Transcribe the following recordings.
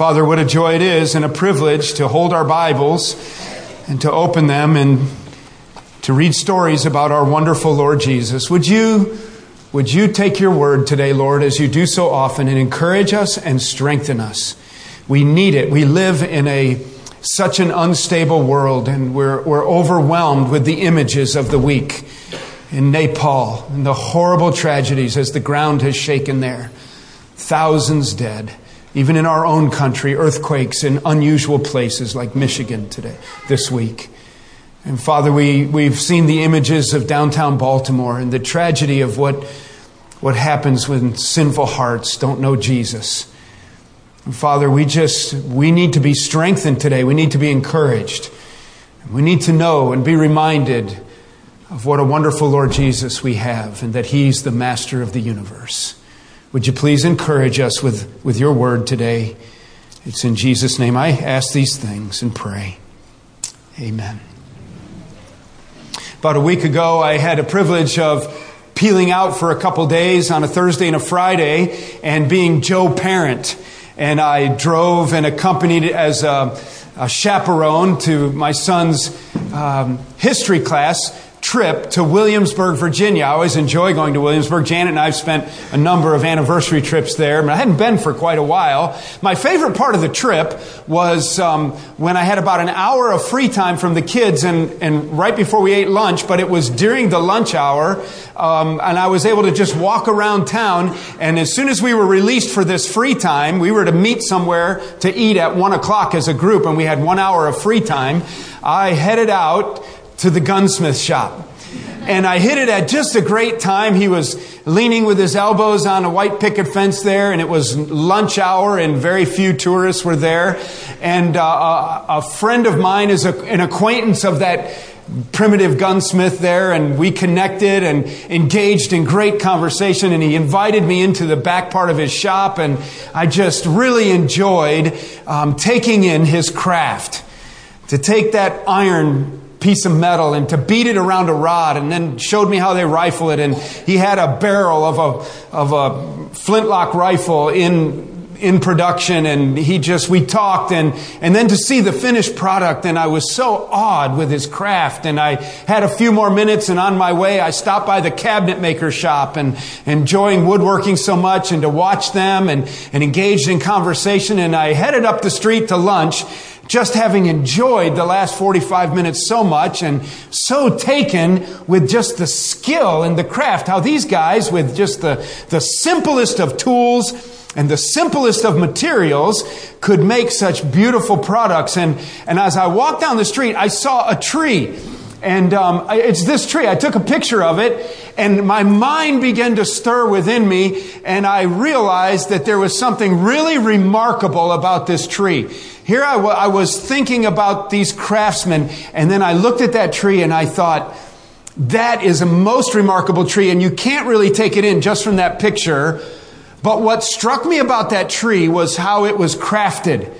Father, what a joy it is and a privilege to hold our Bibles and to open them and to read stories about our wonderful Lord Jesus. Would you, would you take your word today, Lord, as you do so often, and encourage us and strengthen us? We need it. We live in a such an unstable world, and we're, we're overwhelmed with the images of the week in Nepal and the horrible tragedies as the ground has shaken there. Thousands dead. Even in our own country, earthquakes in unusual places like Michigan today, this week. And Father, we, we've seen the images of downtown Baltimore and the tragedy of what, what happens when sinful hearts don't know Jesus. And Father, we just, we need to be strengthened today. We need to be encouraged. We need to know and be reminded of what a wonderful Lord Jesus we have and that He's the master of the universe. Would you please encourage us with, with your word today? It's in Jesus' name I ask these things and pray. Amen. About a week ago, I had a privilege of peeling out for a couple days on a Thursday and a Friday and being Joe Parent. And I drove and accompanied as a, a chaperone to my son's um, history class trip to Williamsburg, Virginia. I always enjoy going to Williamsburg. Janet and I have spent a number of anniversary trips there. But I hadn't been for quite a while. My favorite part of the trip was um, when I had about an hour of free time from the kids and, and right before we ate lunch, but it was during the lunch hour. Um, and I was able to just walk around town. And as soon as we were released for this free time, we were to meet somewhere to eat at one o'clock as a group, and we had one hour of free time. I headed out to the gunsmith shop. And I hit it at just a great time. He was leaning with his elbows on a white picket fence there, and it was lunch hour, and very few tourists were there. And uh, a friend of mine is a, an acquaintance of that primitive gunsmith there and we connected and engaged in great conversation and he invited me into the back part of his shop and i just really enjoyed um, taking in his craft to take that iron piece of metal and to beat it around a rod and then showed me how they rifle it. And he had a barrel of a of a flintlock rifle in in production. And he just we talked and and then to see the finished product and I was so awed with his craft. And I had a few more minutes and on my way I stopped by the cabinet maker shop and enjoying woodworking so much and to watch them and and engaged in conversation. And I headed up the street to lunch just having enjoyed the last 45 minutes so much and so taken with just the skill and the craft, how these guys, with just the, the simplest of tools and the simplest of materials, could make such beautiful products. And, and as I walked down the street, I saw a tree. And um, it's this tree. I took a picture of it, and my mind began to stir within me, and I realized that there was something really remarkable about this tree. Here I, w- I was thinking about these craftsmen, and then I looked at that tree and I thought, that is a most remarkable tree, and you can't really take it in just from that picture. But what struck me about that tree was how it was crafted.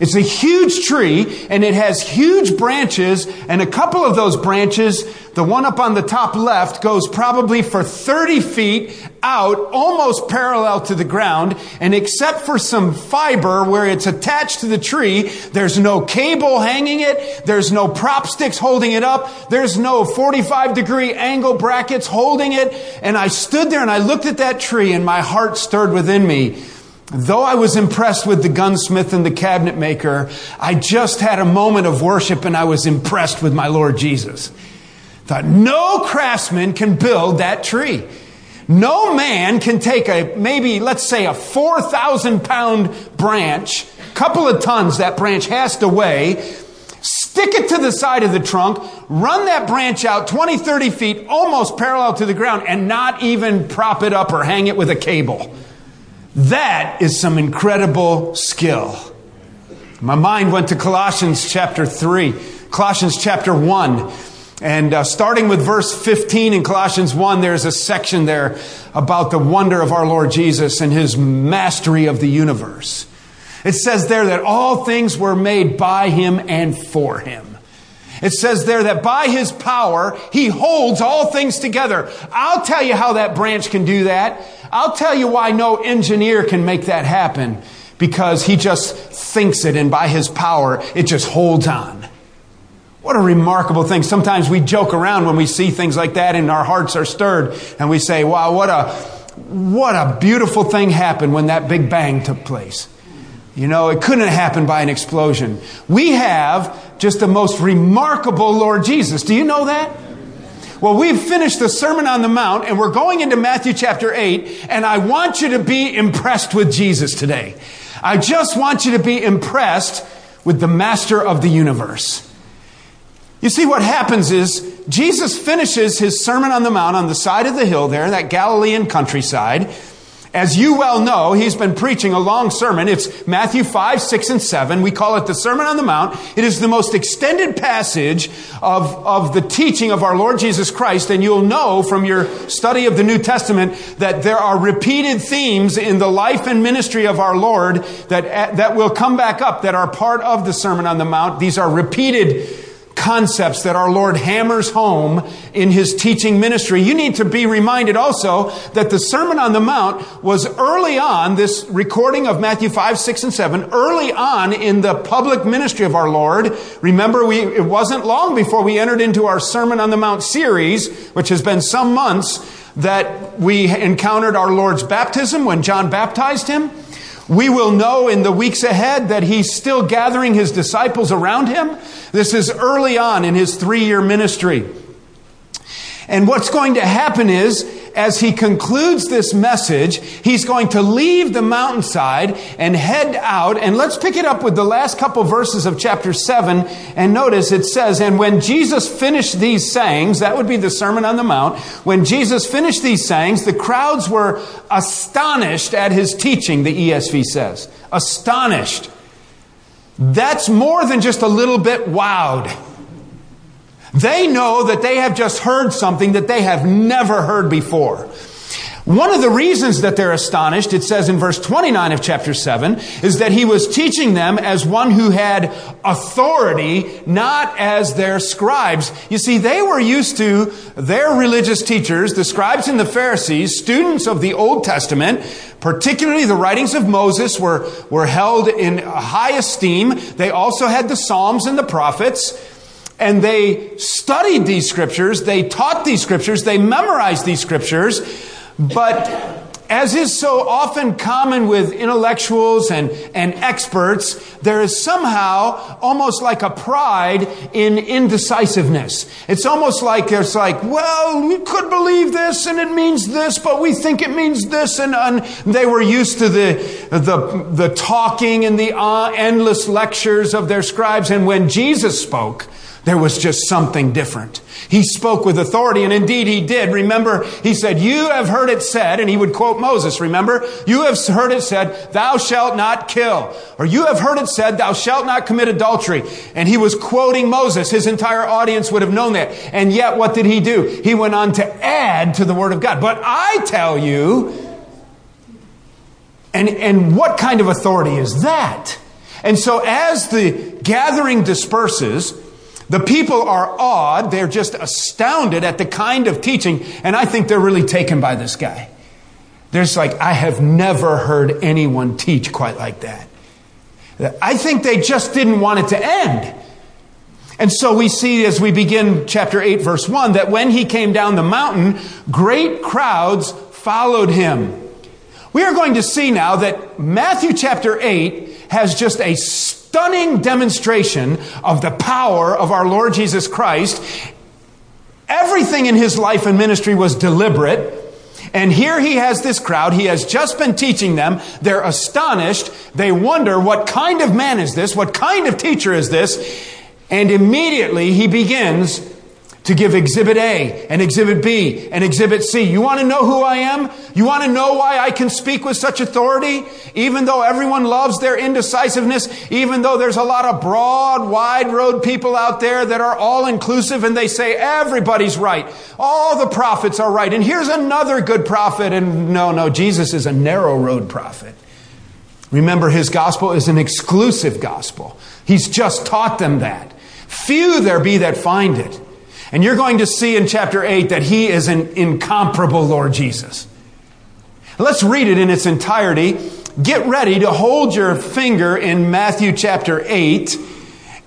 It's a huge tree and it has huge branches and a couple of those branches, the one up on the top left goes probably for 30 feet out, almost parallel to the ground. And except for some fiber where it's attached to the tree, there's no cable hanging it. There's no prop sticks holding it up. There's no 45 degree angle brackets holding it. And I stood there and I looked at that tree and my heart stirred within me Though I was impressed with the gunsmith and the cabinet maker, I just had a moment of worship and I was impressed with my Lord Jesus. Thought no craftsman can build that tree. No man can take a, maybe, let's say a 4,000 pound branch, couple of tons that branch has to weigh, stick it to the side of the trunk, run that branch out 20, 30 feet, almost parallel to the ground, and not even prop it up or hang it with a cable. That is some incredible skill. My mind went to Colossians chapter 3, Colossians chapter 1. And uh, starting with verse 15 in Colossians 1, there's a section there about the wonder of our Lord Jesus and his mastery of the universe. It says there that all things were made by him and for him. It says there that by his power, he holds all things together. I'll tell you how that branch can do that. I'll tell you why no engineer can make that happen. Because he just thinks it and by his power, it just holds on. What a remarkable thing. Sometimes we joke around when we see things like that and our hearts are stirred and we say, wow, what a, what a beautiful thing happened when that big bang took place. You know, it couldn't have happened by an explosion. We have just the most remarkable Lord Jesus. Do you know that? Well, we've finished the Sermon on the Mount and we're going into Matthew chapter 8, and I want you to be impressed with Jesus today. I just want you to be impressed with the master of the universe. You see, what happens is Jesus finishes his Sermon on the Mount on the side of the hill there, that Galilean countryside. As you well know, he's been preaching a long sermon. It's Matthew 5, 6, and 7. We call it the Sermon on the Mount. It is the most extended passage of, of the teaching of our Lord Jesus Christ. And you'll know from your study of the New Testament that there are repeated themes in the life and ministry of our Lord that, that will come back up that are part of the Sermon on the Mount. These are repeated concepts that our Lord hammers home in his teaching ministry. You need to be reminded also that the Sermon on the Mount was early on, this recording of Matthew 5, 6, and 7, early on in the public ministry of our Lord. Remember, we, it wasn't long before we entered into our Sermon on the Mount series, which has been some months, that we encountered our Lord's baptism when John baptized him. We will know in the weeks ahead that he's still gathering his disciples around him. This is early on in his three year ministry. And what's going to happen is, as he concludes this message, he's going to leave the mountainside and head out. And let's pick it up with the last couple verses of chapter 7. And notice it says, And when Jesus finished these sayings, that would be the Sermon on the Mount, when Jesus finished these sayings, the crowds were astonished at his teaching, the ESV says. Astonished. That's more than just a little bit wowed. They know that they have just heard something that they have never heard before. One of the reasons that they're astonished, it says in verse 29 of chapter 7, is that he was teaching them as one who had authority, not as their scribes. You see, they were used to their religious teachers, the scribes and the Pharisees, students of the Old Testament, particularly the writings of Moses were, were held in high esteem. They also had the Psalms and the prophets and they studied these scriptures, they taught these scriptures, they memorized these scriptures, but as is so often common with intellectuals and, and experts, there is somehow almost like a pride in indecisiveness. It's almost like there's like, well, we could believe this and it means this, but we think it means this. And, and they were used to the, the, the talking and the uh, endless lectures of their scribes. And when Jesus spoke, there was just something different. He spoke with authority, and indeed he did. Remember, he said, You have heard it said, and he would quote Moses, remember? You have heard it said, Thou shalt not kill. Or you have heard it said, Thou shalt not commit adultery. And he was quoting Moses. His entire audience would have known that. And yet, what did he do? He went on to add to the word of God. But I tell you, and, and what kind of authority is that? And so as the gathering disperses, the people are awed. They're just astounded at the kind of teaching. And I think they're really taken by this guy. There's like, I have never heard anyone teach quite like that. I think they just didn't want it to end. And so we see as we begin chapter 8, verse 1, that when he came down the mountain, great crowds followed him. We are going to see now that Matthew chapter 8 has just a stunning demonstration of the power of our Lord Jesus Christ. Everything in his life and ministry was deliberate. And here he has this crowd. He has just been teaching them. They're astonished. They wonder, what kind of man is this? What kind of teacher is this? And immediately he begins to give exhibit A and exhibit B and exhibit C. You want to know who I am? You want to know why I can speak with such authority? Even though everyone loves their indecisiveness, even though there's a lot of broad, wide road people out there that are all inclusive and they say everybody's right. All the prophets are right. And here's another good prophet. And no, no, Jesus is a narrow road prophet. Remember, his gospel is an exclusive gospel. He's just taught them that. Few there be that find it. And you're going to see in chapter 8 that he is an incomparable Lord Jesus. Let's read it in its entirety. get ready to hold your finger in Matthew chapter 8.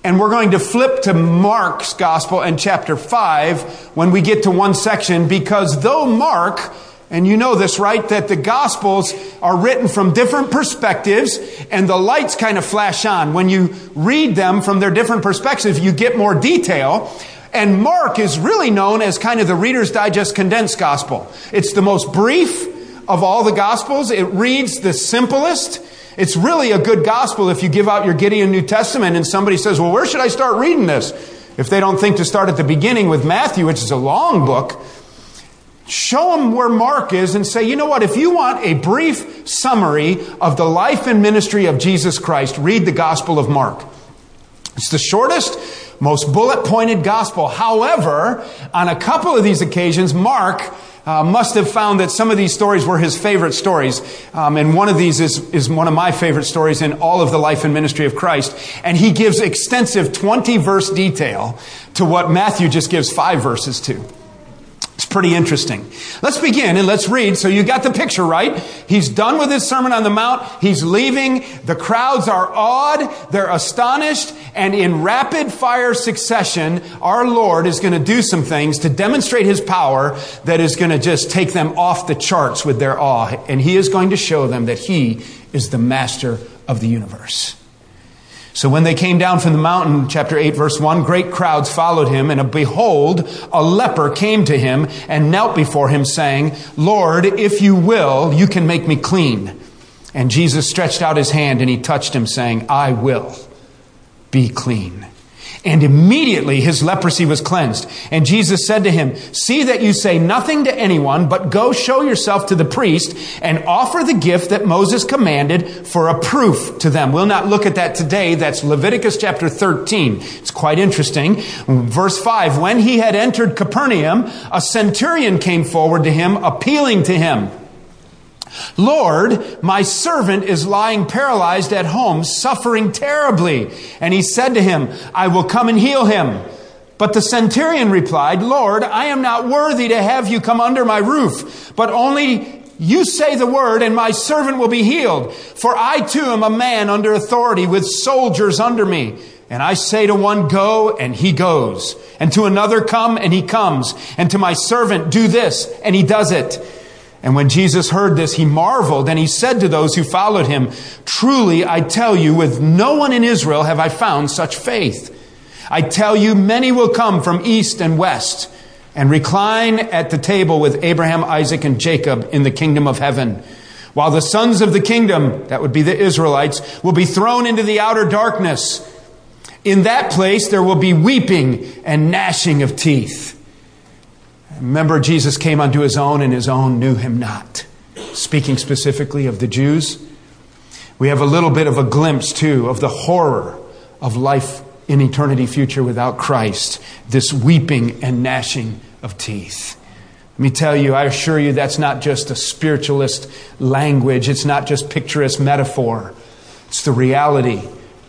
And we're going to flip to Mark's gospel and chapter 5 when we get to one section because though Mark and you know this, right? That the Gospels are written from different perspectives and the lights kind of flash on. When you read them from their different perspectives, you get more detail. And Mark is really known as kind of the Reader's Digest condensed Gospel. It's the most brief of all the Gospels. It reads the simplest. It's really a good Gospel if you give out your Gideon New Testament and somebody says, well, where should I start reading this? If they don't think to start at the beginning with Matthew, which is a long book, Show them where Mark is and say, you know what, if you want a brief summary of the life and ministry of Jesus Christ, read the Gospel of Mark. It's the shortest, most bullet pointed gospel. However, on a couple of these occasions, Mark uh, must have found that some of these stories were his favorite stories. Um, and one of these is, is one of my favorite stories in all of the life and ministry of Christ. And he gives extensive 20 verse detail to what Matthew just gives five verses to. Pretty interesting. Let's begin and let's read. So you got the picture, right? He's done with his Sermon on the Mount. He's leaving. The crowds are awed. They're astonished. And in rapid fire succession, our Lord is going to do some things to demonstrate his power that is going to just take them off the charts with their awe. And he is going to show them that he is the master of the universe. So when they came down from the mountain, chapter 8, verse 1, great crowds followed him, and behold, a leper came to him and knelt before him, saying, Lord, if you will, you can make me clean. And Jesus stretched out his hand and he touched him, saying, I will be clean. And immediately his leprosy was cleansed. And Jesus said to him, See that you say nothing to anyone, but go show yourself to the priest and offer the gift that Moses commanded for a proof to them. We'll not look at that today. That's Leviticus chapter 13. It's quite interesting. Verse 5 When he had entered Capernaum, a centurion came forward to him, appealing to him. Lord, my servant is lying paralyzed at home, suffering terribly. And he said to him, I will come and heal him. But the centurion replied, Lord, I am not worthy to have you come under my roof, but only you say the word and my servant will be healed. For I too am a man under authority with soldiers under me. And I say to one, go, and he goes. And to another, come, and he comes. And to my servant, do this, and he does it. And when Jesus heard this, he marveled and he said to those who followed him, Truly, I tell you, with no one in Israel have I found such faith. I tell you, many will come from east and west and recline at the table with Abraham, Isaac, and Jacob in the kingdom of heaven. While the sons of the kingdom, that would be the Israelites, will be thrown into the outer darkness. In that place there will be weeping and gnashing of teeth. Remember, Jesus came unto his own, and his own knew him not. Speaking specifically of the Jews, we have a little bit of a glimpse, too, of the horror of life in eternity future without Christ, this weeping and gnashing of teeth. Let me tell you, I assure you, that's not just a spiritualist language, it's not just picturesque metaphor. It's the reality,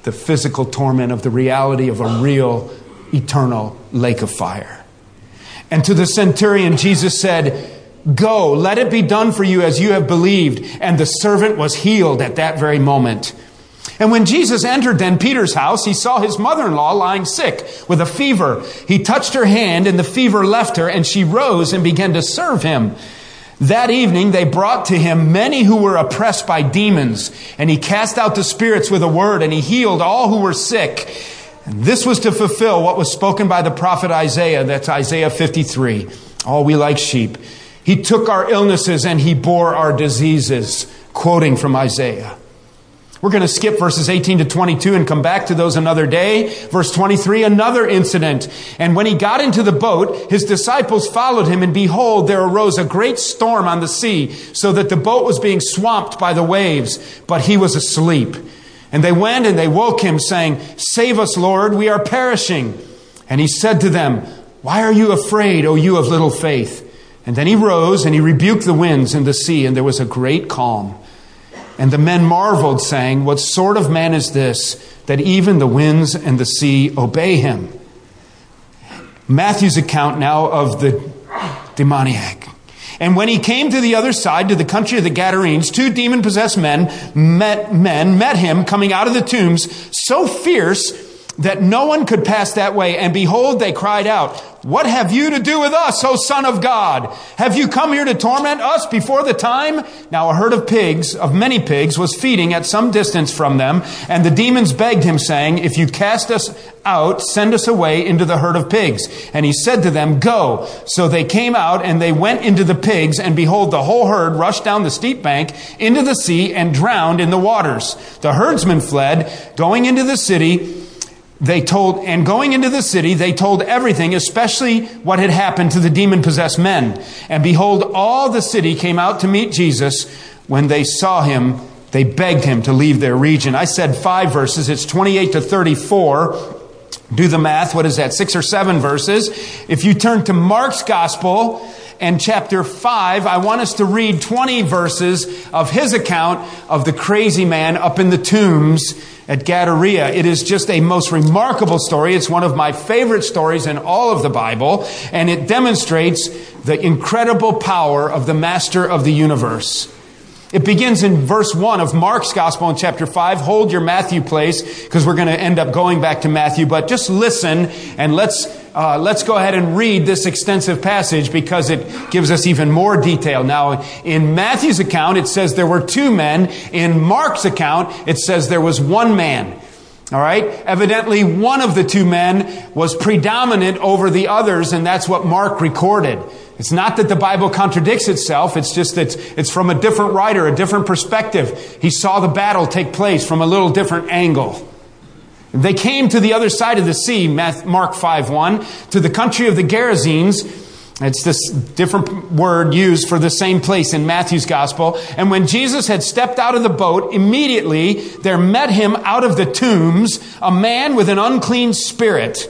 the physical torment of the reality of a real eternal lake of fire. And to the centurion, Jesus said, Go, let it be done for you as you have believed. And the servant was healed at that very moment. And when Jesus entered then Peter's house, he saw his mother-in-law lying sick with a fever. He touched her hand and the fever left her and she rose and began to serve him. That evening they brought to him many who were oppressed by demons and he cast out the spirits with a word and he healed all who were sick this was to fulfill what was spoken by the prophet Isaiah. That's Isaiah 53. All we like sheep. He took our illnesses and he bore our diseases, quoting from Isaiah. We're going to skip verses 18 to 22 and come back to those another day. Verse 23, another incident. And when he got into the boat, his disciples followed him, and behold, there arose a great storm on the sea, so that the boat was being swamped by the waves, but he was asleep. And they went and they woke him, saying, Save us, Lord, we are perishing. And he said to them, Why are you afraid, O you of little faith? And then he rose and he rebuked the winds and the sea, and there was a great calm. And the men marveled, saying, What sort of man is this, that even the winds and the sea obey him? Matthew's account now of the demoniac. And when he came to the other side, to the country of the Gadarenes, two demon possessed men met, men met him coming out of the tombs, so fierce that no one could pass that way. And behold, they cried out, What have you to do with us, O Son of God? Have you come here to torment us before the time? Now a herd of pigs, of many pigs, was feeding at some distance from them, and the demons begged him, saying, If you cast us out, send us away into the herd of pigs. And he said to them, Go. So they came out, and they went into the pigs, and behold, the whole herd rushed down the steep bank into the sea and drowned in the waters. The herdsmen fled, going into the city, they told, and going into the city, they told everything, especially what had happened to the demon possessed men. And behold, all the city came out to meet Jesus. When they saw him, they begged him to leave their region. I said five verses, it's 28 to 34. Do the math. What is that? Six or seven verses. If you turn to Mark's gospel, and chapter 5, I want us to read 20 verses of his account of the crazy man up in the tombs at Gadara. It is just a most remarkable story. It's one of my favorite stories in all of the Bible, and it demonstrates the incredible power of the master of the universe. It begins in verse 1 of Mark's Gospel in chapter 5. Hold your Matthew place because we're going to end up going back to Matthew, but just listen and let's, uh, let's go ahead and read this extensive passage because it gives us even more detail. Now, in Matthew's account, it says there were two men. In Mark's account, it says there was one man. All right? Evidently, one of the two men was predominant over the others, and that's what Mark recorded. It's not that the Bible contradicts itself, it's just that it's from a different writer, a different perspective. He saw the battle take place from a little different angle. They came to the other side of the sea, Mark 5 1, to the country of the Gerasenes. It's this different word used for the same place in Matthew's gospel. And when Jesus had stepped out of the boat, immediately there met him out of the tombs a man with an unclean spirit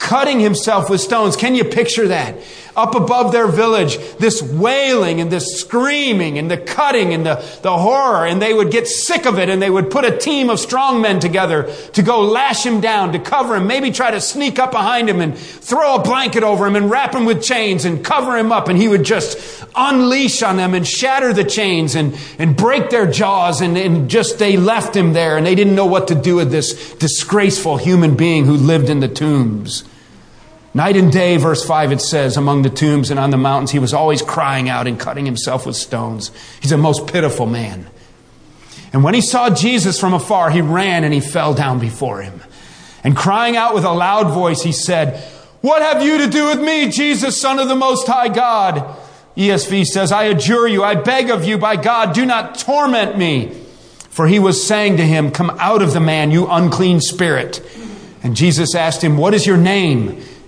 cutting himself with stones. Can you picture that? up above their village, this wailing and this screaming and the cutting and the, the horror. And they would get sick of it and they would put a team of strong men together to go lash him down, to cover him, maybe try to sneak up behind him and throw a blanket over him and wrap him with chains and cover him up. And he would just unleash on them and shatter the chains and, and break their jaws. And, and just they left him there and they didn't know what to do with this disgraceful human being who lived in the tombs. Night and day, verse 5, it says, among the tombs and on the mountains, he was always crying out and cutting himself with stones. He's a most pitiful man. And when he saw Jesus from afar, he ran and he fell down before him. And crying out with a loud voice, he said, What have you to do with me, Jesus, Son of the Most High God? ESV says, I adjure you, I beg of you, by God, do not torment me. For he was saying to him, Come out of the man, you unclean spirit. And Jesus asked him, What is your name?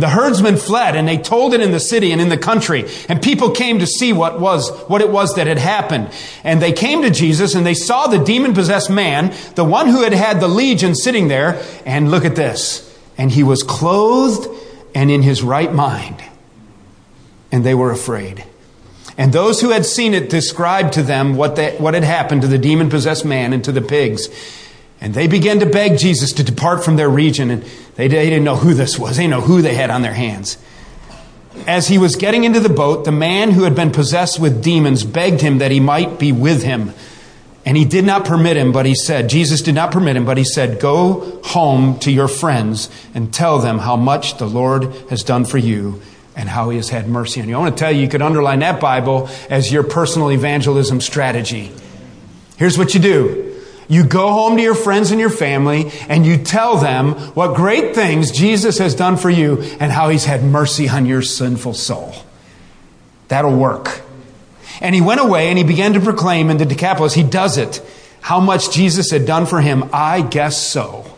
The herdsmen fled and they told it in the city and in the country. And people came to see what was, what it was that had happened. And they came to Jesus and they saw the demon possessed man, the one who had had the legion sitting there. And look at this. And he was clothed and in his right mind. And they were afraid. And those who had seen it described to them what, they, what had happened to the demon possessed man and to the pigs. And they began to beg Jesus to depart from their region. And they, they didn't know who this was. They didn't know who they had on their hands. As he was getting into the boat, the man who had been possessed with demons begged him that he might be with him. And he did not permit him, but he said, Jesus did not permit him, but he said, Go home to your friends and tell them how much the Lord has done for you and how he has had mercy on you. I want to tell you, you could underline that Bible as your personal evangelism strategy. Here's what you do you go home to your friends and your family and you tell them what great things Jesus has done for you and how he's had mercy on your sinful soul. That'll work. And he went away and he began to proclaim in the Decapolis, he does it, how much Jesus had done for him. I guess so.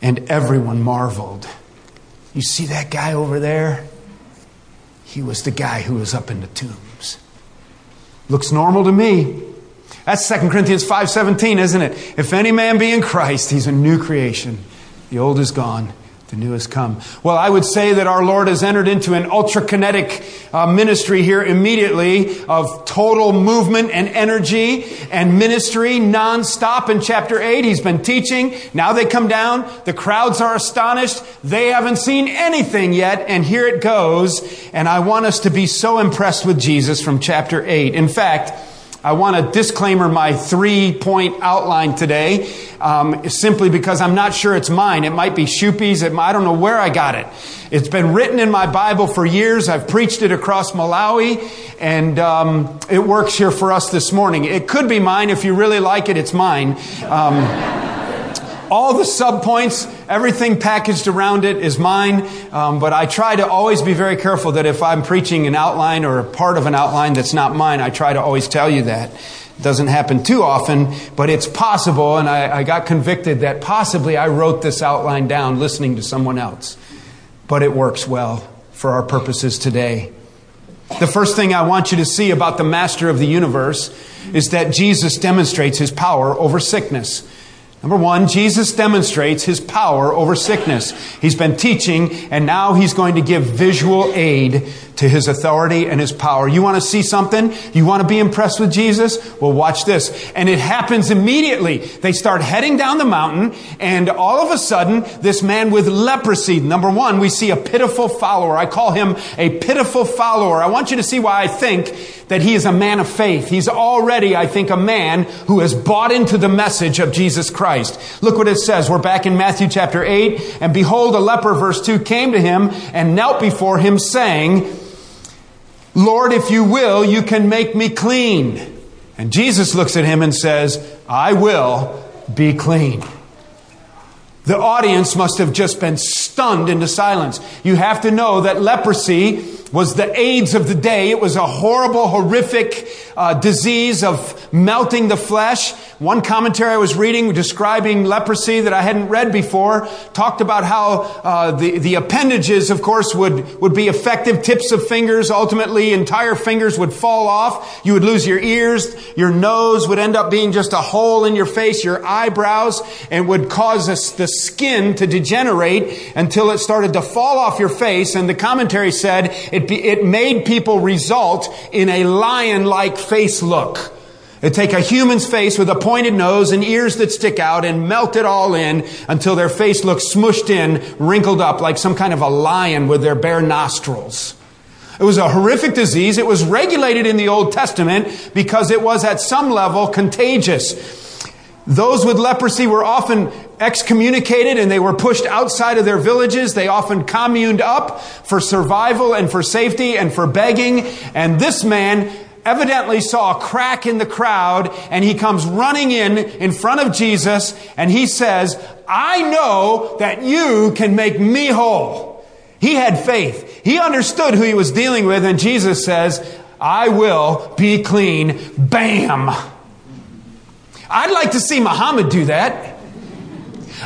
And everyone marveled. You see that guy over there? He was the guy who was up in the tombs. Looks normal to me. That's 2 Corinthians 5:17, isn't it? If any man be in Christ, he's a new creation. The old is gone, the new has come. Well, I would say that our Lord has entered into an ultra kinetic uh, ministry here immediately of total movement and energy and ministry nonstop in chapter 8. He's been teaching. Now they come down. The crowds are astonished. They haven't seen anything yet. And here it goes. And I want us to be so impressed with Jesus from chapter 8. In fact, I want to disclaimer my three point outline today, um, simply because I'm not sure it's mine. It might be Shupe's. It, I don't know where I got it. It's been written in my Bible for years. I've preached it across Malawi, and um, it works here for us this morning. It could be mine. If you really like it, it's mine. Um, all the subpoints, everything packaged around it is mine. Um, but I try to always be very careful that if I'm preaching an outline or a part of an outline that's not mine, I try to always tell you that. It doesn't happen too often, but it's possible. And I, I got convicted that possibly I wrote this outline down listening to someone else. But it works well for our purposes today. The first thing I want you to see about the master of the universe is that Jesus demonstrates his power over sickness. Number one, Jesus demonstrates his power over sickness. He's been teaching, and now he's going to give visual aid to his authority and his power. You want to see something? You want to be impressed with Jesus? Well, watch this. And it happens immediately. They start heading down the mountain, and all of a sudden, this man with leprosy, number one, we see a pitiful follower. I call him a pitiful follower. I want you to see why I think that he is a man of faith. He's already, I think, a man who has bought into the message of Jesus Christ. Look what it says. We're back in Matthew chapter 8, and behold, a leper, verse 2, came to him and knelt before him, saying, Lord, if you will, you can make me clean. And Jesus looks at him and says, I will be clean. The audience must have just been stunned into silence. You have to know that leprosy was the AIDS of the day. It was a horrible, horrific uh, disease of melting the flesh. One commentary I was reading describing leprosy that I hadn't read before talked about how uh, the, the appendages, of course, would, would be effective. Tips of fingers, ultimately entire fingers would fall off. You would lose your ears. Your nose would end up being just a hole in your face, your eyebrows, and would cause the skin to degenerate until it started to fall off your face. And the commentary said it, be, it made people result in a lion-like face look. They take a human's face with a pointed nose and ears that stick out and melt it all in until their face looks smushed in, wrinkled up like some kind of a lion with their bare nostrils. It was a horrific disease. It was regulated in the Old Testament because it was at some level contagious. Those with leprosy were often excommunicated and they were pushed outside of their villages. They often communed up for survival and for safety and for begging. And this man evidently saw a crack in the crowd and he comes running in in front of Jesus and he says, I know that you can make me whole. He had faith. He understood who he was dealing with and Jesus says, I will be clean. Bam! I'd like to see Muhammad do that.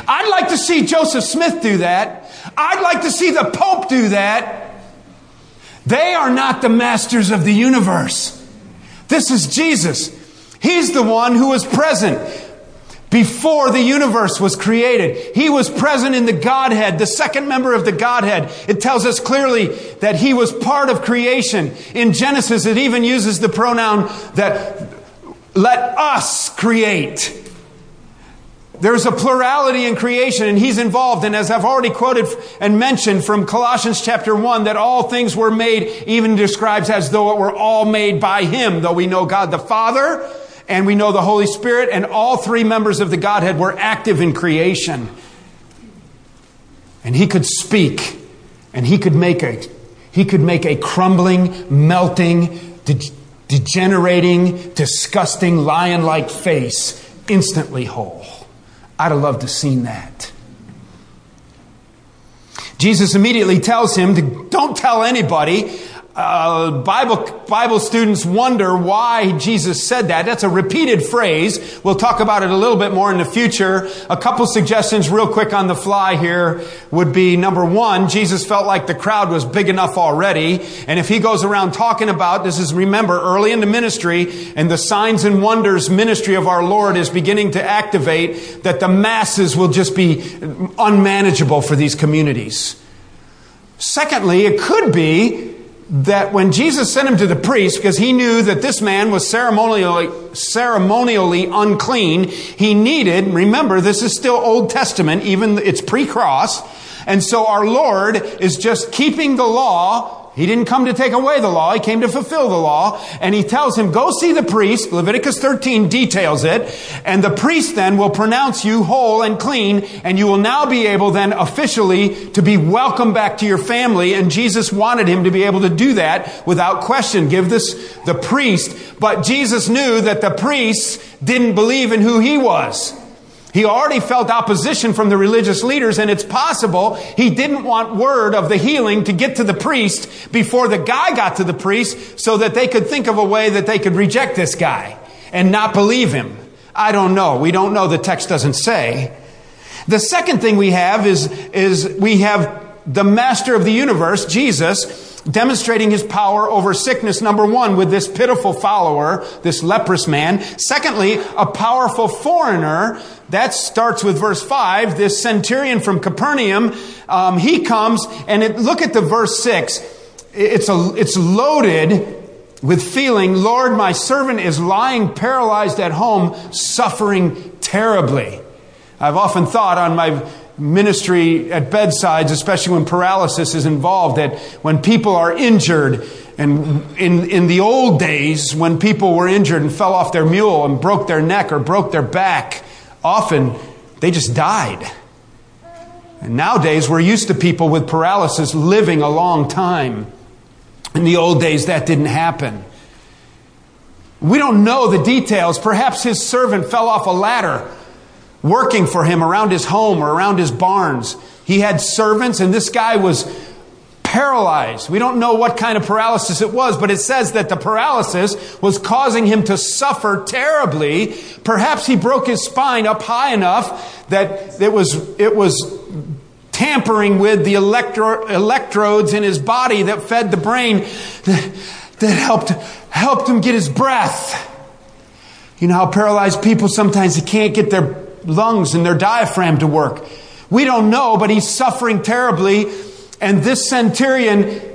I'd like to see Joseph Smith do that. I'd like to see the Pope do that. They are not the masters of the universe. This is Jesus. He's the one who was present before the universe was created. He was present in the Godhead, the second member of the Godhead. It tells us clearly that he was part of creation. In Genesis, it even uses the pronoun that let us create. There's a plurality in creation and he's involved. And as I've already quoted and mentioned from Colossians chapter 1, that all things were made, even describes as though it were all made by him, though we know God the Father and we know the Holy Spirit and all three members of the Godhead were active in creation. And he could speak and he could make a, he could make a crumbling, melting, de- degenerating, disgusting, lion-like face instantly whole. I'd have loved to have seen that. Jesus immediately tells him to don't tell anybody. Uh, Bible, Bible students wonder why Jesus said that. That's a repeated phrase. We'll talk about it a little bit more in the future. A couple suggestions real quick on the fly here would be number one, Jesus felt like the crowd was big enough already. And if he goes around talking about, this is remember early in the ministry and the signs and wonders ministry of our Lord is beginning to activate that the masses will just be unmanageable for these communities. Secondly, it could be that when Jesus sent him to the priest, because he knew that this man was ceremonially, ceremonially unclean, he needed, remember, this is still Old Testament, even it's pre-cross, and so our Lord is just keeping the law he didn't come to take away the law. He came to fulfill the law. And he tells him, go see the priest. Leviticus 13 details it. And the priest then will pronounce you whole and clean. And you will now be able then officially to be welcomed back to your family. And Jesus wanted him to be able to do that without question. Give this the priest. But Jesus knew that the priests didn't believe in who he was. He already felt opposition from the religious leaders, and it's possible he didn't want word of the healing to get to the priest before the guy got to the priest so that they could think of a way that they could reject this guy and not believe him. I don't know. We don't know. The text doesn't say. The second thing we have is, is we have the master of the universe, Jesus, demonstrating his power over sickness, number one, with this pitiful follower, this leprous man. Secondly, a powerful foreigner. That starts with verse 5. This centurion from Capernaum, um, he comes, and it, look at the verse 6. It's, a, it's loaded with feeling, Lord, my servant is lying paralyzed at home, suffering terribly. I've often thought on my ministry at bedsides, especially when paralysis is involved, that when people are injured, and in, in the old days, when people were injured and fell off their mule and broke their neck or broke their back, often they just died. And nowadays, we're used to people with paralysis living a long time. In the old days, that didn't happen. We don't know the details. Perhaps his servant fell off a ladder working for him around his home or around his barns. He had servants, and this guy was paralyzed. We don't know what kind of paralysis it was, but it says that the paralysis was causing him to suffer terribly. Perhaps he broke his spine up high enough that it was, it was tampering with the electro, electrodes in his body that fed the brain that, that helped, helped him get his breath. You know how paralyzed people sometimes they can't get their lungs and their diaphragm to work. We don't know, but he's suffering terribly. And this centurion,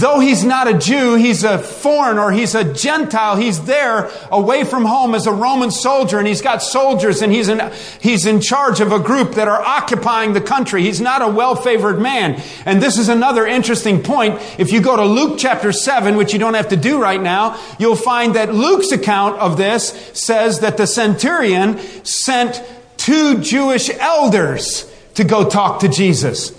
though he's not a Jew, he's a foreigner, he's a Gentile, he's there away from home as a Roman soldier, and he's got soldiers, and he's in, he's in charge of a group that are occupying the country. He's not a well favored man. And this is another interesting point. If you go to Luke chapter 7, which you don't have to do right now, you'll find that Luke's account of this says that the centurion sent two Jewish elders to go talk to Jesus.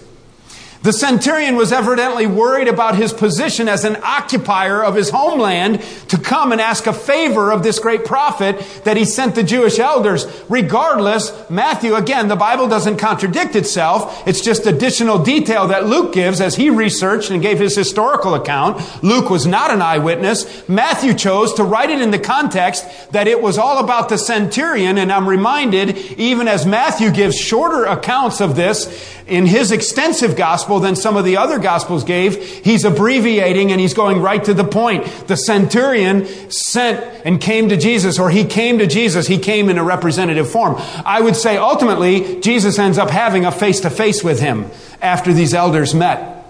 The centurion was evidently worried about his position as an occupier of his homeland to come and ask a favor of this great prophet that he sent the Jewish elders. Regardless, Matthew, again, the Bible doesn't contradict itself. It's just additional detail that Luke gives as he researched and gave his historical account. Luke was not an eyewitness. Matthew chose to write it in the context that it was all about the centurion. And I'm reminded, even as Matthew gives shorter accounts of this in his extensive gospel, gospel than some of the other gospels gave. He's abbreviating and he's going right to the point. The centurion sent and came to Jesus, or he came to Jesus. He came in a representative form. I would say ultimately, Jesus ends up having a face to face with him after these elders met.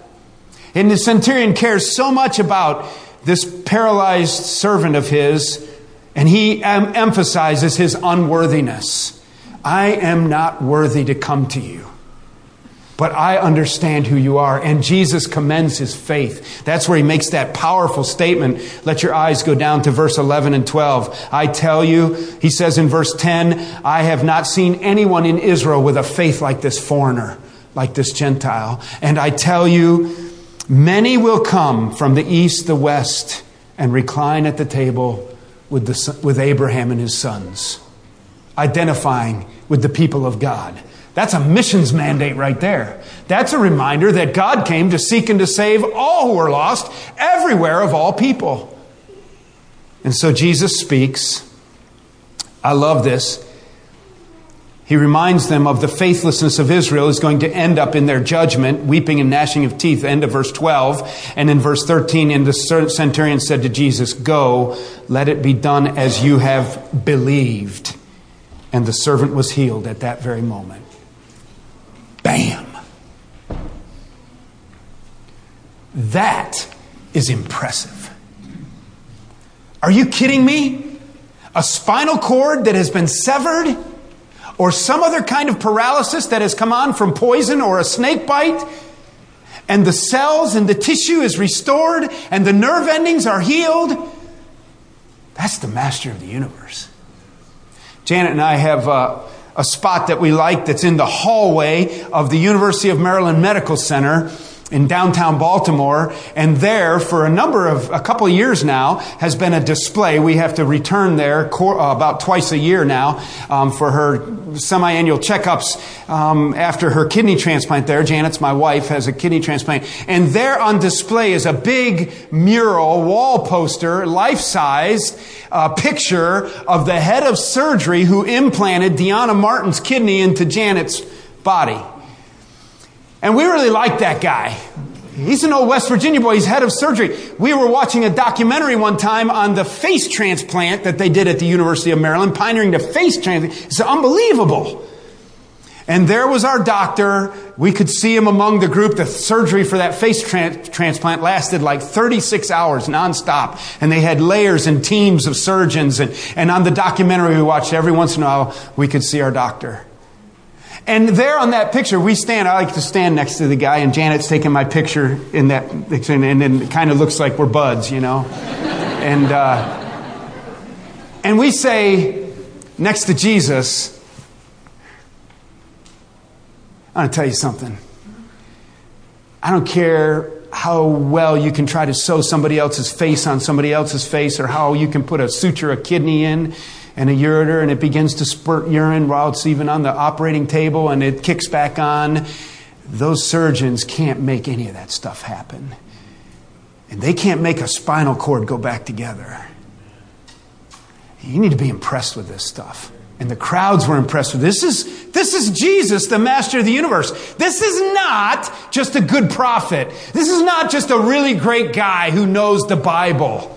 And the centurion cares so much about this paralyzed servant of his, and he em- emphasizes his unworthiness. I am not worthy to come to you but I understand who you are. And Jesus commends his faith. That's where he makes that powerful statement. Let your eyes go down to verse 11 and 12. I tell you, he says in verse 10, I have not seen anyone in Israel with a faith like this foreigner, like this Gentile. And I tell you, many will come from the east, the west, and recline at the table with, the, with Abraham and his sons, identifying with the people of God. That's a missions mandate right there. That's a reminder that God came to seek and to save all who are lost, everywhere of all people. And so Jesus speaks. I love this. He reminds them of the faithlessness of Israel is going to end up in their judgment, weeping and gnashing of teeth, end of verse 12. And in verse 13, and the centurion said to Jesus, Go, let it be done as you have believed. And the servant was healed at that very moment. Bam! That is impressive. Are you kidding me? A spinal cord that has been severed? or some other kind of paralysis that has come on from poison or a snake bite, and the cells and the tissue is restored and the nerve endings are healed, that's the master of the universe. Janet and I have uh, a spot that we like that's in the hallway of the University of Maryland Medical Center in downtown Baltimore, and there for a number of a couple of years now has been a display. We have to return there uh, about twice a year now um, for her semi-annual checkups um, after her kidney transplant. There, Janet's my wife has a kidney transplant, and there on display is a big mural wall poster, life-sized uh, picture of the head of surgery who implanted Deanna Martin's kidney into Janet's body. And we really like that guy. He's an old West Virginia boy. He's head of surgery. We were watching a documentary one time on the face transplant that they did at the University of Maryland, pioneering the face transplant. It's unbelievable. And there was our doctor. We could see him among the group. The surgery for that face tra- transplant lasted like 36 hours nonstop. And they had layers and teams of surgeons. And, and on the documentary we watched, every once in a while, we could see our doctor. And there on that picture, we stand. I like to stand next to the guy, and Janet's taking my picture in that, and then it kind of looks like we're buds, you know. and uh, and we say next to Jesus, I want to tell you something. I don't care how well you can try to sew somebody else's face on somebody else's face, or how you can put a suture a kidney in and a ureter and it begins to spurt urine while it's even on the operating table and it kicks back on. Those surgeons can't make any of that stuff happen. And they can't make a spinal cord go back together. You need to be impressed with this stuff. And the crowds were impressed with this. this is this is Jesus, the master of the universe. This is not just a good prophet. This is not just a really great guy who knows the Bible.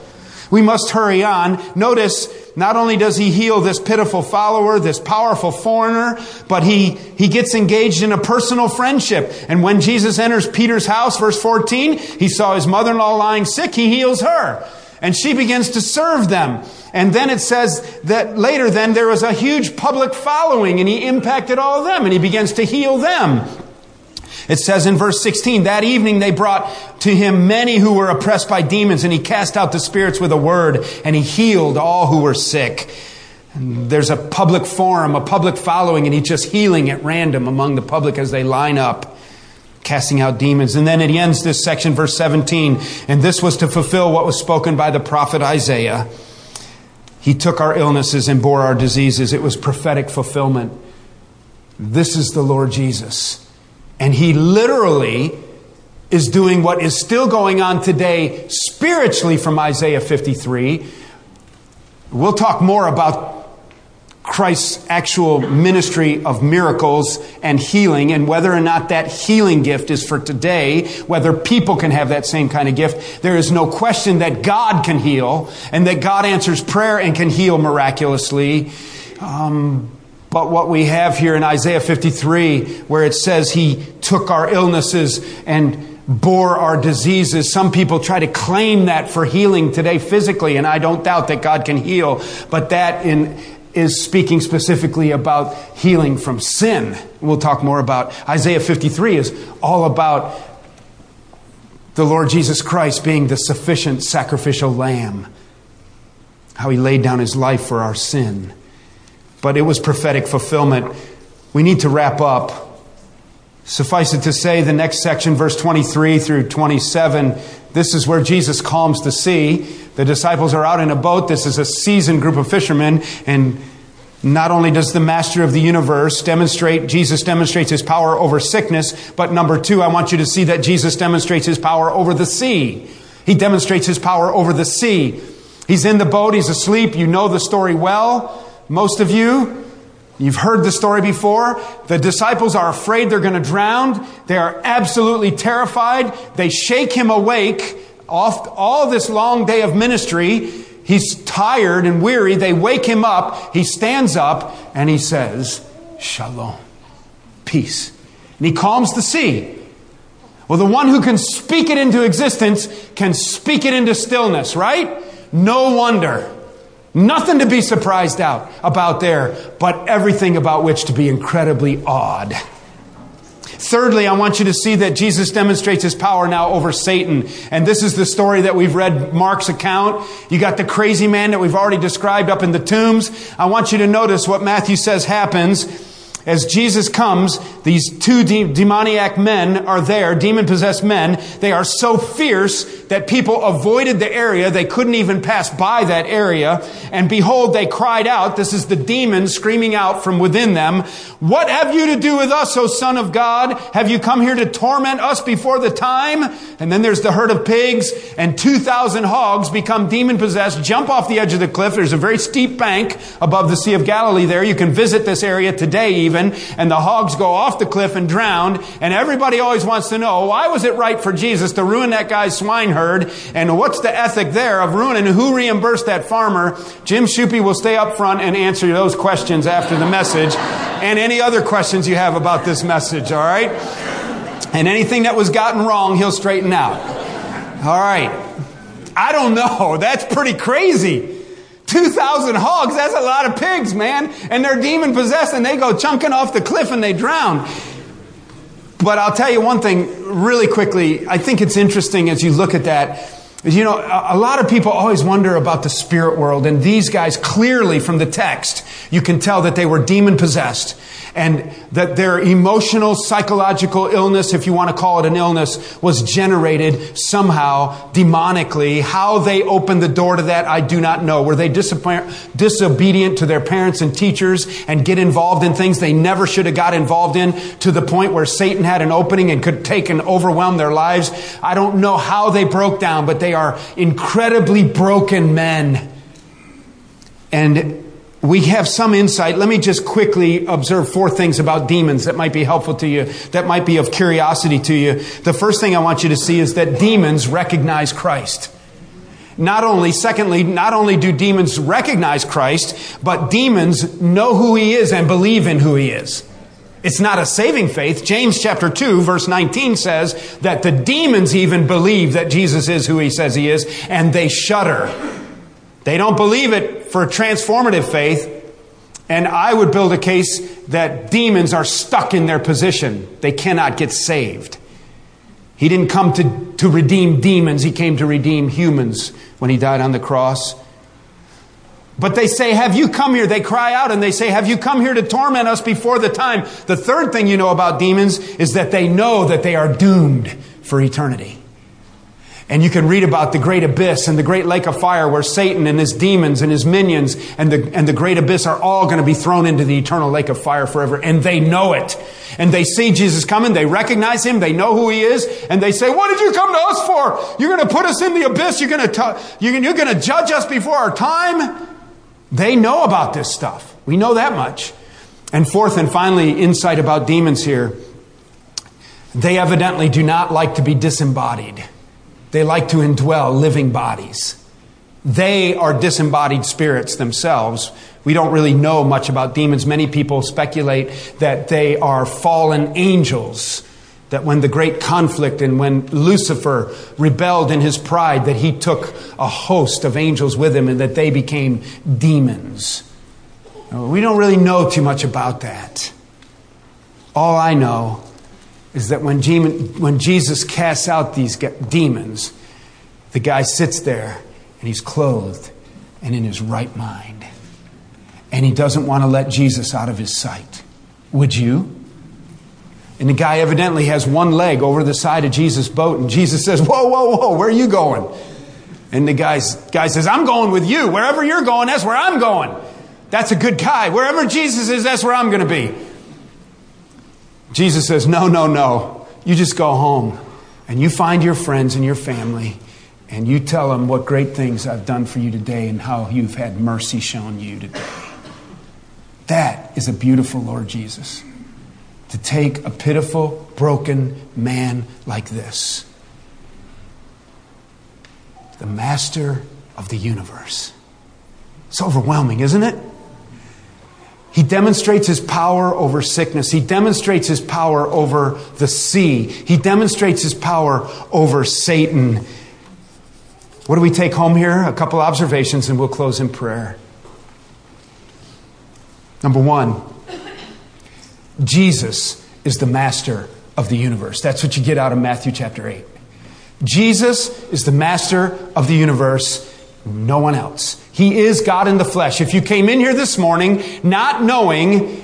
We must hurry on. Notice not only does he heal this pitiful follower, this powerful foreigner, but he, he gets engaged in a personal friendship. And when Jesus enters Peter's house, verse 14, he saw his mother-in-law lying sick, he heals her. And she begins to serve them. And then it says that later then there was a huge public following and he impacted all of them and he begins to heal them. It says in verse 16, that evening they brought to him many who were oppressed by demons, and he cast out the spirits with a word, and he healed all who were sick. And there's a public forum, a public following, and he's just healing at random among the public as they line up, casting out demons. And then it ends this section, verse 17, and this was to fulfill what was spoken by the prophet Isaiah. He took our illnesses and bore our diseases. It was prophetic fulfillment. This is the Lord Jesus. And he literally is doing what is still going on today spiritually from Isaiah 53. We'll talk more about Christ's actual ministry of miracles and healing and whether or not that healing gift is for today, whether people can have that same kind of gift. There is no question that God can heal and that God answers prayer and can heal miraculously. Um, but what we have here in Isaiah 53, where it says he took our illnesses and bore our diseases. Some people try to claim that for healing today physically, and I don't doubt that God can heal, but that in, is speaking specifically about healing from sin. We'll talk more about Isaiah 53 is all about the Lord Jesus Christ being the sufficient sacrificial lamb, how he laid down his life for our sin but it was prophetic fulfillment. We need to wrap up. Suffice it to say, the next section, verse 23 through 27, this is where Jesus calms the sea. The disciples are out in a boat. This is a seasoned group of fishermen, and Not only does the master of the universe demonstrate, Jesus demonstrates his power over sickness, but number two, I want you to see that Jesus demonstrates his power over the sea. He demonstrates his power over the sea. He's in the boat, he's asleep. You know the story well. Most of you, you've heard the story before. The disciples are afraid they're going to drown. They are absolutely terrified. They shake him awake off all this long day of ministry. He's tired and weary. They wake him up. He stands up and he says, Shalom, peace. And he calms the sea. Well, the one who can speak it into existence can speak it into stillness, right? No wonder. Nothing to be surprised out about there, but everything about which to be incredibly awed. Thirdly, I want you to see that Jesus demonstrates his power now over Satan. And this is the story that we've read Mark's account. You got the crazy man that we've already described up in the tombs. I want you to notice what Matthew says happens as Jesus comes, these two de- demoniac men are there, demon possessed men. They are so fierce that people avoided the area. They couldn't even pass by that area. And behold, they cried out. This is the demon screaming out from within them. What have you to do with us, O Son of God? Have you come here to torment us before the time? And then there's the herd of pigs and 2,000 hogs become demon possessed, jump off the edge of the cliff. There's a very steep bank above the Sea of Galilee there. You can visit this area today even. And the hogs go off the cliff and drowned. And everybody always wants to know, why was it right for Jesus to ruin that guy's swine herd? And what's the ethic there of ruining? Who reimbursed that farmer? Jim Shupe will stay up front and answer those questions after the message and any other questions you have about this message, all right? And anything that was gotten wrong, he'll straighten out. All right. I don't know. That's pretty crazy. 2,000 hogs, that's a lot of pigs, man. And they're demon possessed and they go chunking off the cliff and they drown. But I'll tell you one thing really quickly. I think it's interesting as you look at that. You know, a lot of people always wonder about the spirit world, and these guys clearly from the text, you can tell that they were demon possessed and that their emotional, psychological illness, if you want to call it an illness, was generated somehow demonically. How they opened the door to that, I do not know. Were they disobedient to their parents and teachers and get involved in things they never should have got involved in to the point where Satan had an opening and could take and overwhelm their lives? I don't know how they broke down, but they are incredibly broken men. And we have some insight. Let me just quickly observe four things about demons that might be helpful to you, that might be of curiosity to you. The first thing I want you to see is that demons recognize Christ. Not only, secondly, not only do demons recognize Christ, but demons know who he is and believe in who he is. It's not a saving faith. James chapter 2 verse 19 says that the demons even believe that Jesus is who he says he is and they shudder. They don't believe it for a transformative faith. And I would build a case that demons are stuck in their position. They cannot get saved. He didn't come to, to redeem demons, he came to redeem humans when he died on the cross. But they say, Have you come here? They cry out and they say, Have you come here to torment us before the time? The third thing you know about demons is that they know that they are doomed for eternity. And you can read about the great abyss and the great lake of fire where Satan and his demons and his minions and the, and the great abyss are all going to be thrown into the eternal lake of fire forever. And they know it. And they see Jesus coming. They recognize him. They know who he is. And they say, what did you come to us for? You're going to put us in the abyss. You're going to, you're going to judge us before our time. They know about this stuff. We know that much. And fourth and finally, insight about demons here. They evidently do not like to be disembodied. They like to indwell living bodies. They are disembodied spirits themselves. We don't really know much about demons. Many people speculate that they are fallen angels. That when the great conflict and when Lucifer rebelled in his pride, that he took a host of angels with him and that they became demons. We don't really know too much about that. All I know is that when, when Jesus casts out these demons, the guy sits there and he's clothed and in his right mind. And he doesn't want to let Jesus out of his sight. Would you? And the guy evidently has one leg over the side of Jesus' boat, and Jesus says, Whoa, whoa, whoa, where are you going? And the guy's, guy says, I'm going with you. Wherever you're going, that's where I'm going. That's a good guy. Wherever Jesus is, that's where I'm going to be. Jesus says, No, no, no. You just go home and you find your friends and your family and you tell them what great things I've done for you today and how you've had mercy shown you today. That is a beautiful Lord Jesus. To take a pitiful, broken man like this, the master of the universe. It's overwhelming, isn't it? He demonstrates his power over sickness. He demonstrates his power over the sea. He demonstrates his power over Satan. What do we take home here? A couple observations and we'll close in prayer. Number one, Jesus is the master of the universe. That's what you get out of Matthew chapter 8. Jesus is the master of the universe, no one else. He is God in the flesh. If you came in here this morning not knowing,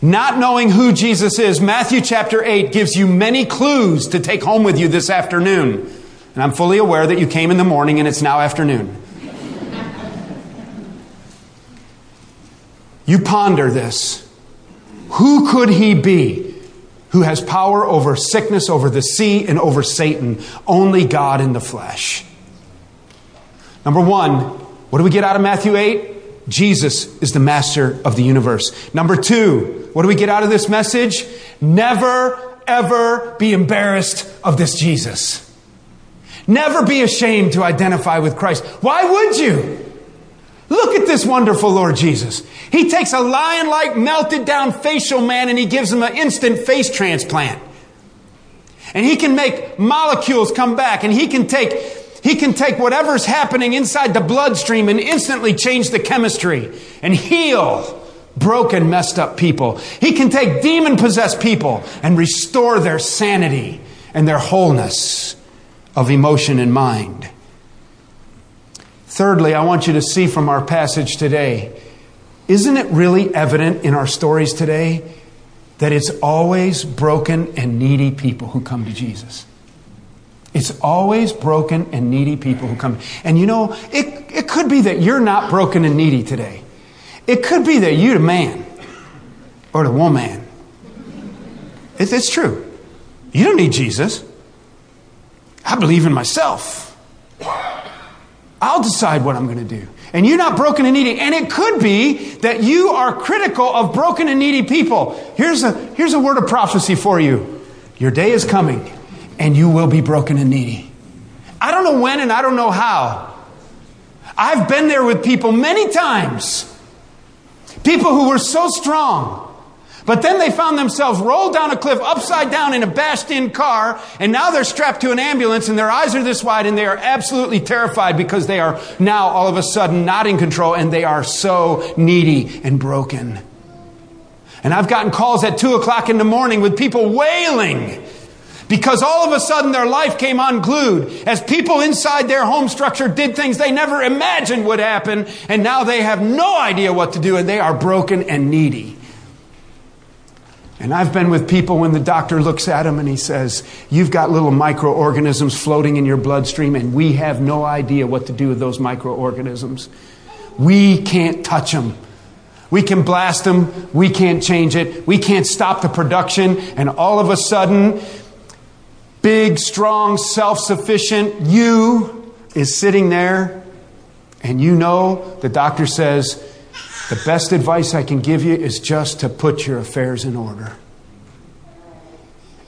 not knowing who Jesus is, Matthew chapter 8 gives you many clues to take home with you this afternoon. And I'm fully aware that you came in the morning and it's now afternoon. you ponder this. Who could he be who has power over sickness, over the sea, and over Satan? Only God in the flesh. Number one, what do we get out of Matthew 8? Jesus is the master of the universe. Number two, what do we get out of this message? Never, ever be embarrassed of this Jesus. Never be ashamed to identify with Christ. Why would you? Look at this wonderful Lord Jesus. He takes a lion like melted down facial man and he gives him an instant face transplant. And he can make molecules come back and he can take he can take whatever's happening inside the bloodstream and instantly change the chemistry and heal broken, messed up people. He can take demon possessed people and restore their sanity and their wholeness of emotion and mind. Thirdly, I want you to see from our passage today isn't it really evident in our stories today that it's always broken and needy people who come to Jesus? It's always broken and needy people who come. And you know, it, it could be that you're not broken and needy today. It could be that you're the man or the woman. It, it's true. You don't need Jesus. I believe in myself. I'll decide what I'm going to do. And you're not broken and needy. And it could be that you are critical of broken and needy people. Here's a, here's a word of prophecy for you. Your day is coming and you will be broken and needy. I don't know when and I don't know how. I've been there with people many times. People who were so strong. But then they found themselves rolled down a cliff upside down in a bashed in car, and now they're strapped to an ambulance and their eyes are this wide and they are absolutely terrified because they are now all of a sudden not in control and they are so needy and broken. And I've gotten calls at two o'clock in the morning with people wailing because all of a sudden their life came unglued as people inside their home structure did things they never imagined would happen, and now they have no idea what to do, and they are broken and needy. And I've been with people when the doctor looks at them and he says, You've got little microorganisms floating in your bloodstream, and we have no idea what to do with those microorganisms. We can't touch them. We can blast them. We can't change it. We can't stop the production. And all of a sudden, big, strong, self sufficient you is sitting there, and you know the doctor says, the best advice I can give you is just to put your affairs in order.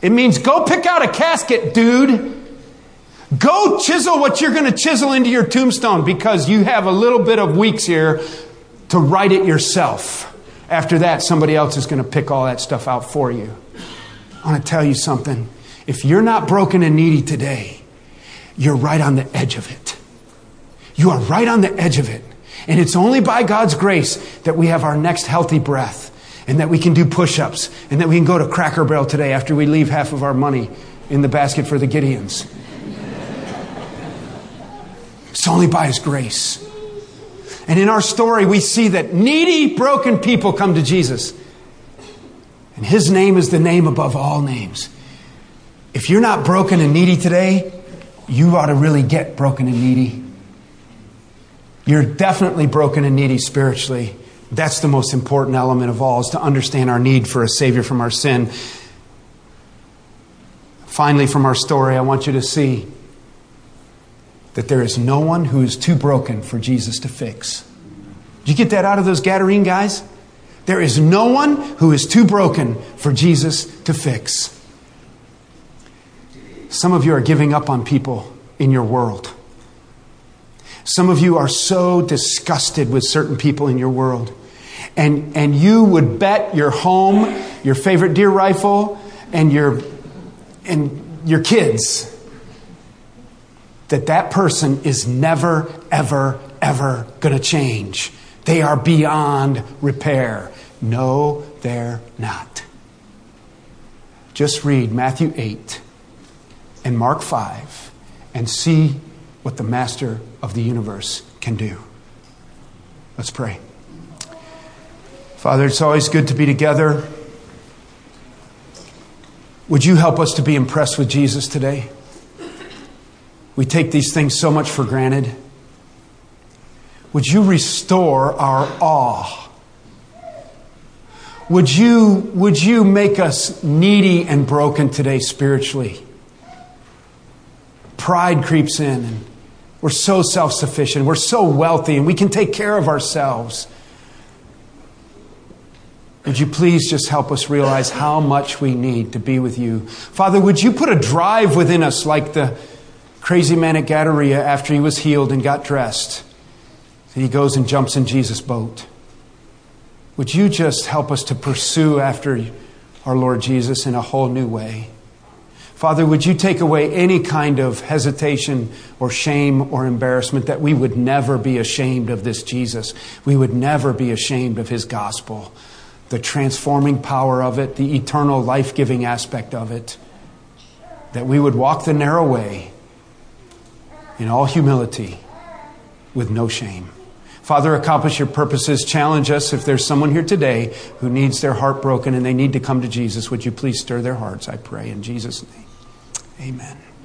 It means go pick out a casket, dude. Go chisel what you're going to chisel into your tombstone because you have a little bit of weeks here to write it yourself. After that, somebody else is going to pick all that stuff out for you. I want to tell you something. If you're not broken and needy today, you're right on the edge of it. You are right on the edge of it. And it's only by God's grace that we have our next healthy breath and that we can do push ups and that we can go to Cracker Barrel today after we leave half of our money in the basket for the Gideons. It's only by His grace. And in our story, we see that needy, broken people come to Jesus. And His name is the name above all names. If you're not broken and needy today, you ought to really get broken and needy. You're definitely broken and needy spiritually. That's the most important element of all, is to understand our need for a Savior from our sin. Finally, from our story, I want you to see that there is no one who is too broken for Jesus to fix. Did you get that out of those Gadarene guys? There is no one who is too broken for Jesus to fix. Some of you are giving up on people in your world. Some of you are so disgusted with certain people in your world. And, and you would bet your home, your favorite deer rifle, and your, and your kids that that person is never, ever, ever going to change. They are beyond repair. No, they're not. Just read Matthew 8 and Mark 5 and see what the master of the universe can do. Let's pray. Father, it's always good to be together. Would you help us to be impressed with Jesus today? We take these things so much for granted. Would you restore our awe? Would you, would you make us needy and broken today spiritually? Pride creeps in, and we're so self sufficient, we're so wealthy, and we can take care of ourselves. Would you please just help us realize how much we need to be with you? Father, would you put a drive within us like the crazy man at Gadara after he was healed and got dressed. And he goes and jumps in Jesus' boat. Would you just help us to pursue after our Lord Jesus in a whole new way? Father, would you take away any kind of hesitation or shame or embarrassment that we would never be ashamed of this Jesus? We would never be ashamed of his gospel, the transforming power of it, the eternal life giving aspect of it. That we would walk the narrow way in all humility with no shame. Father, accomplish your purposes. Challenge us if there's someone here today who needs their heart broken and they need to come to Jesus. Would you please stir their hearts? I pray in Jesus' name. Amen.